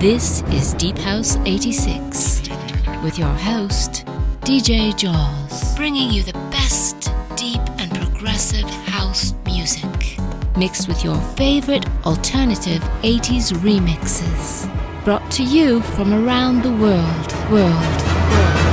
This is Deep House 86 with your host, DJ Jaws, bringing you the best deep and progressive house music, mixed with your favorite alternative 80s remixes, brought to you from around the world, world.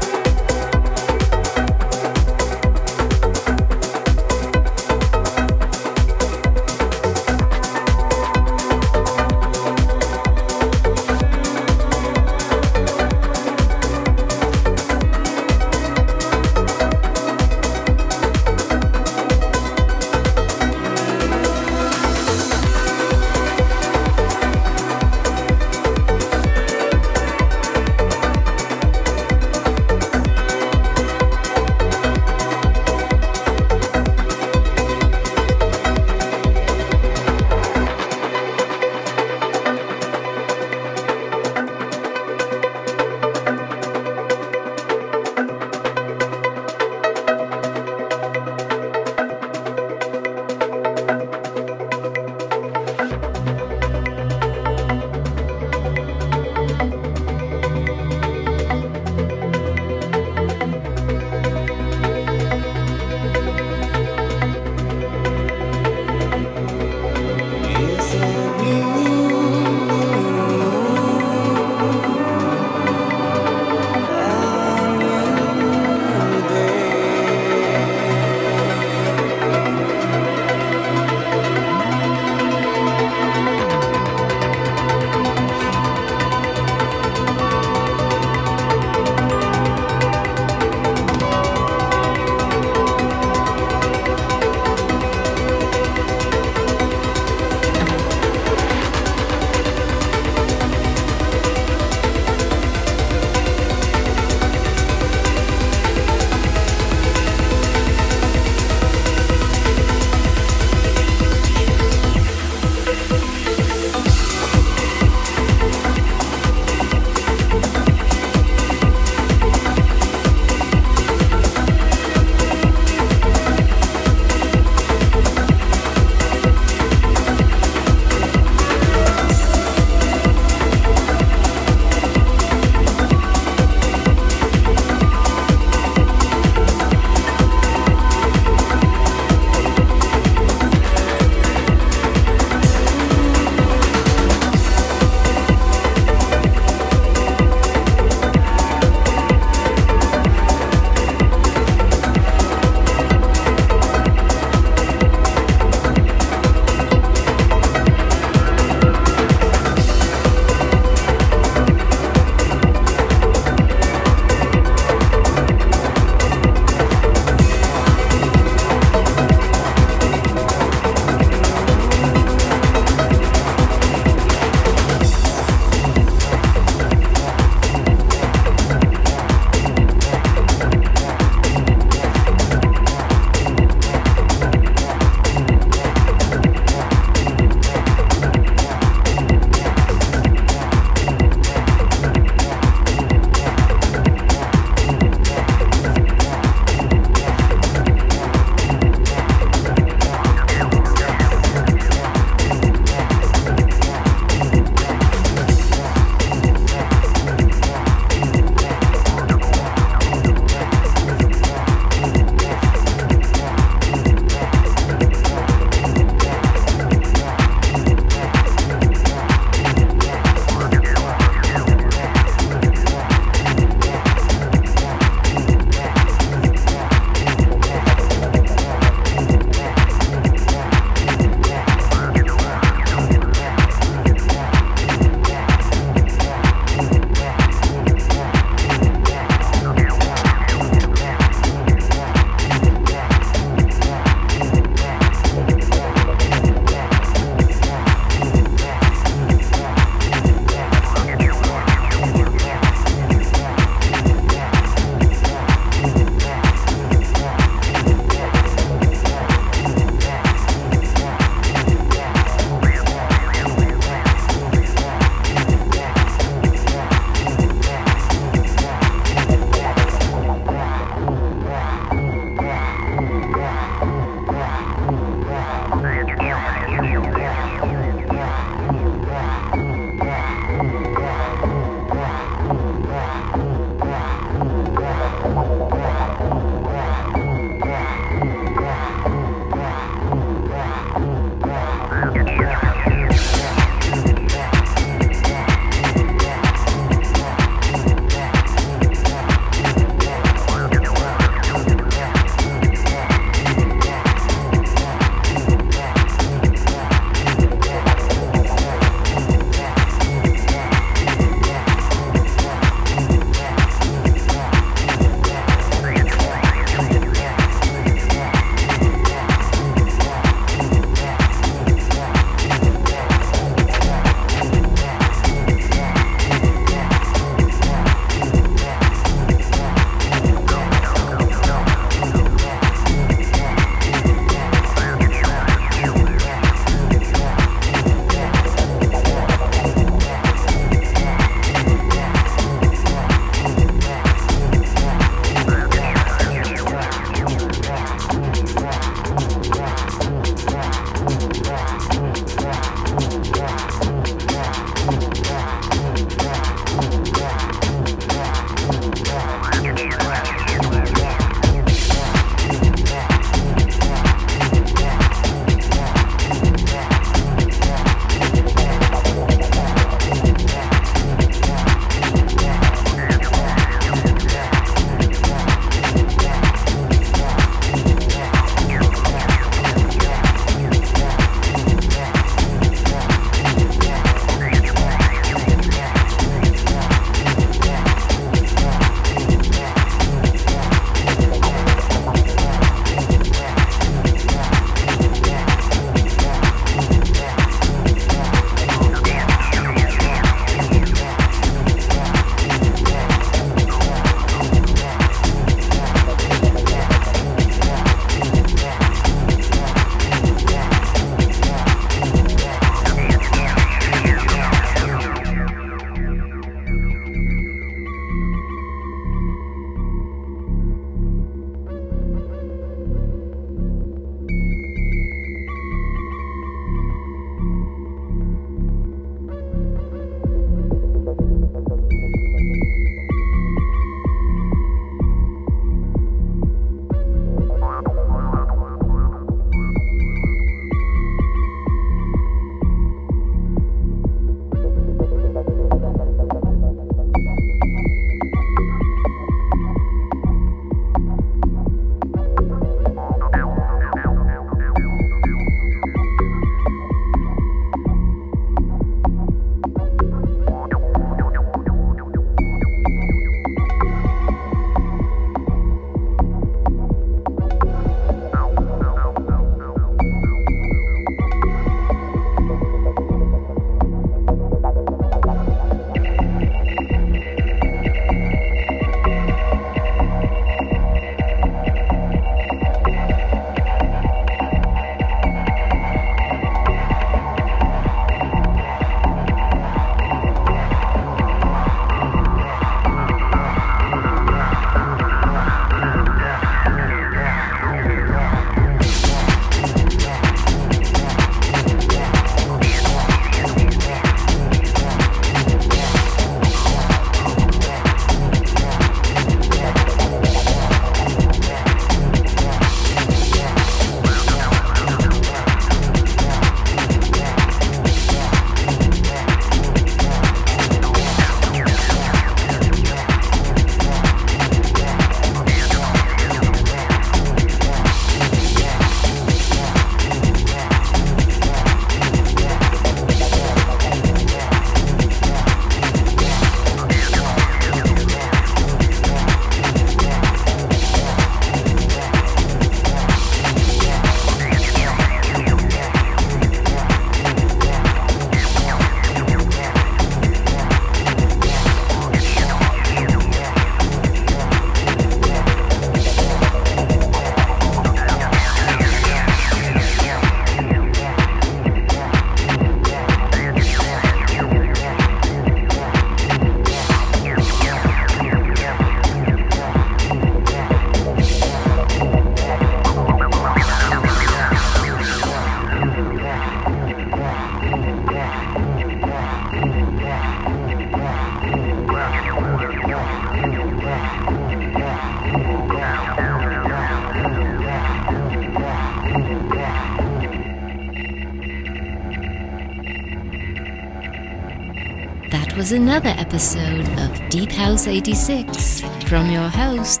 Was another episode of Deep House 86 from your host,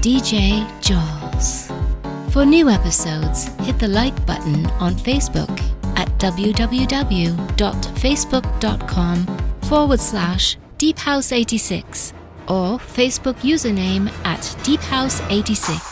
DJ Jaws. For new episodes, hit the like button on Facebook at www.facebook.com forward slash deephouse86 or Facebook username at deephouse86.